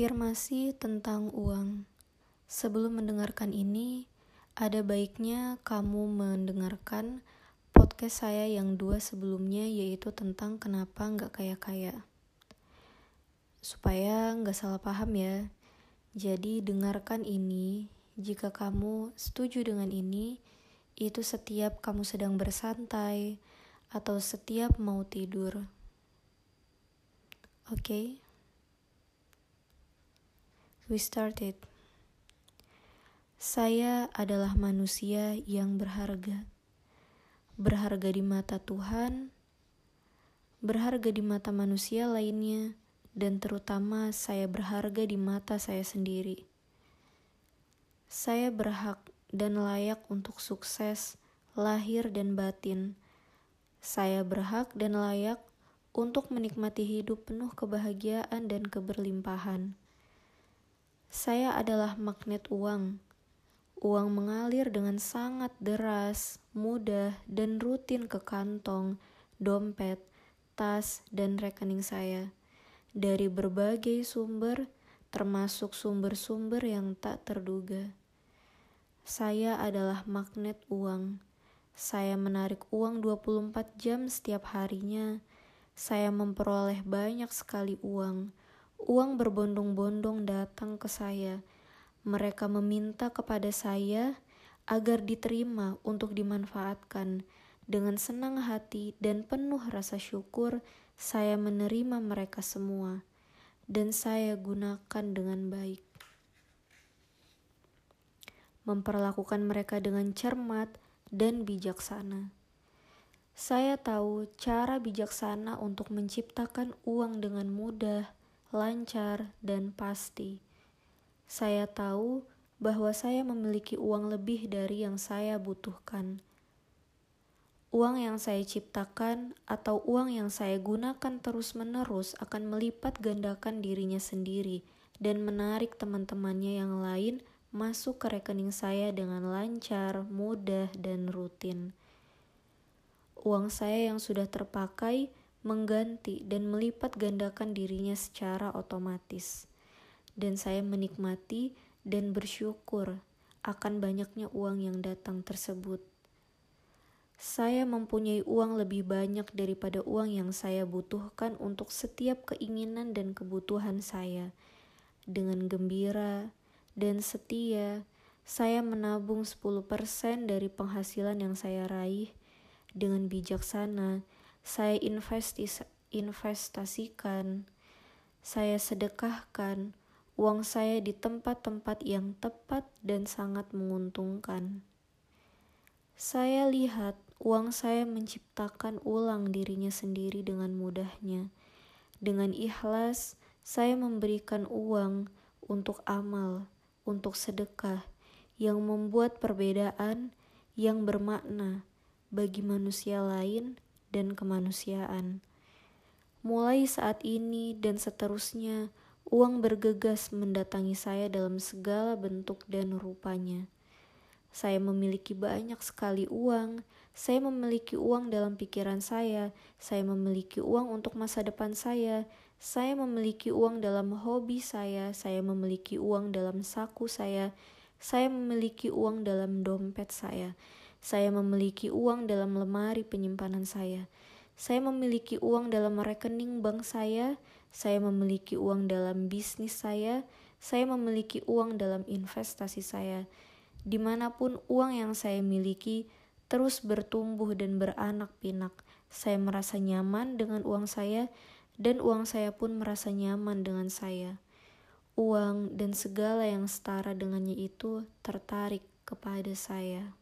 Afirmasi tentang uang. Sebelum mendengarkan ini, ada baiknya kamu mendengarkan podcast saya yang dua sebelumnya yaitu tentang kenapa nggak kaya-kaya. Supaya nggak salah paham ya. Jadi dengarkan ini, jika kamu setuju dengan ini, itu setiap kamu sedang bersantai atau setiap mau tidur. Oke? Okay? We started. Saya adalah manusia yang berharga. Berharga di mata Tuhan, berharga di mata manusia lainnya, dan terutama saya berharga di mata saya sendiri. Saya berhak dan layak untuk sukses, lahir dan batin. Saya berhak dan layak untuk menikmati hidup penuh kebahagiaan dan keberlimpahan. Saya adalah magnet uang. Uang mengalir dengan sangat deras, mudah, dan rutin ke kantong, dompet, tas, dan rekening saya dari berbagai sumber, termasuk sumber-sumber yang tak terduga. Saya adalah magnet uang. Saya menarik uang 24 jam setiap harinya. Saya memperoleh banyak sekali uang Uang berbondong-bondong datang ke saya. Mereka meminta kepada saya agar diterima untuk dimanfaatkan. Dengan senang hati dan penuh rasa syukur, saya menerima mereka semua, dan saya gunakan dengan baik. Memperlakukan mereka dengan cermat dan bijaksana. Saya tahu cara bijaksana untuk menciptakan uang dengan mudah lancar, dan pasti. Saya tahu bahwa saya memiliki uang lebih dari yang saya butuhkan. Uang yang saya ciptakan atau uang yang saya gunakan terus-menerus akan melipat gandakan dirinya sendiri dan menarik teman-temannya yang lain masuk ke rekening saya dengan lancar, mudah, dan rutin. Uang saya yang sudah terpakai mengganti dan melipat gandakan dirinya secara otomatis. Dan saya menikmati dan bersyukur akan banyaknya uang yang datang tersebut. Saya mempunyai uang lebih banyak daripada uang yang saya butuhkan untuk setiap keinginan dan kebutuhan saya. Dengan gembira dan setia, saya menabung 10% dari penghasilan yang saya raih dengan bijaksana saya investis investasikan, saya sedekahkan uang saya di tempat-tempat yang tepat dan sangat menguntungkan. Saya lihat uang saya menciptakan ulang dirinya sendiri dengan mudahnya. Dengan ikhlas, saya memberikan uang untuk amal, untuk sedekah yang membuat perbedaan yang bermakna bagi manusia lain dan kemanusiaan. Mulai saat ini dan seterusnya, uang bergegas mendatangi saya dalam segala bentuk dan rupanya. Saya memiliki banyak sekali uang. Saya memiliki uang dalam pikiran saya. Saya memiliki uang untuk masa depan saya. Saya memiliki uang dalam hobi saya. Saya memiliki uang dalam saku saya. Saya memiliki uang dalam dompet saya. Saya memiliki uang dalam lemari penyimpanan saya. Saya memiliki uang dalam rekening bank saya. Saya memiliki uang dalam bisnis saya. Saya memiliki uang dalam investasi saya. Di mana pun uang yang saya miliki terus bertumbuh dan beranak pinak. Saya merasa nyaman dengan uang saya, dan uang saya pun merasa nyaman dengan saya. Uang dan segala yang setara dengannya itu tertarik kepada saya.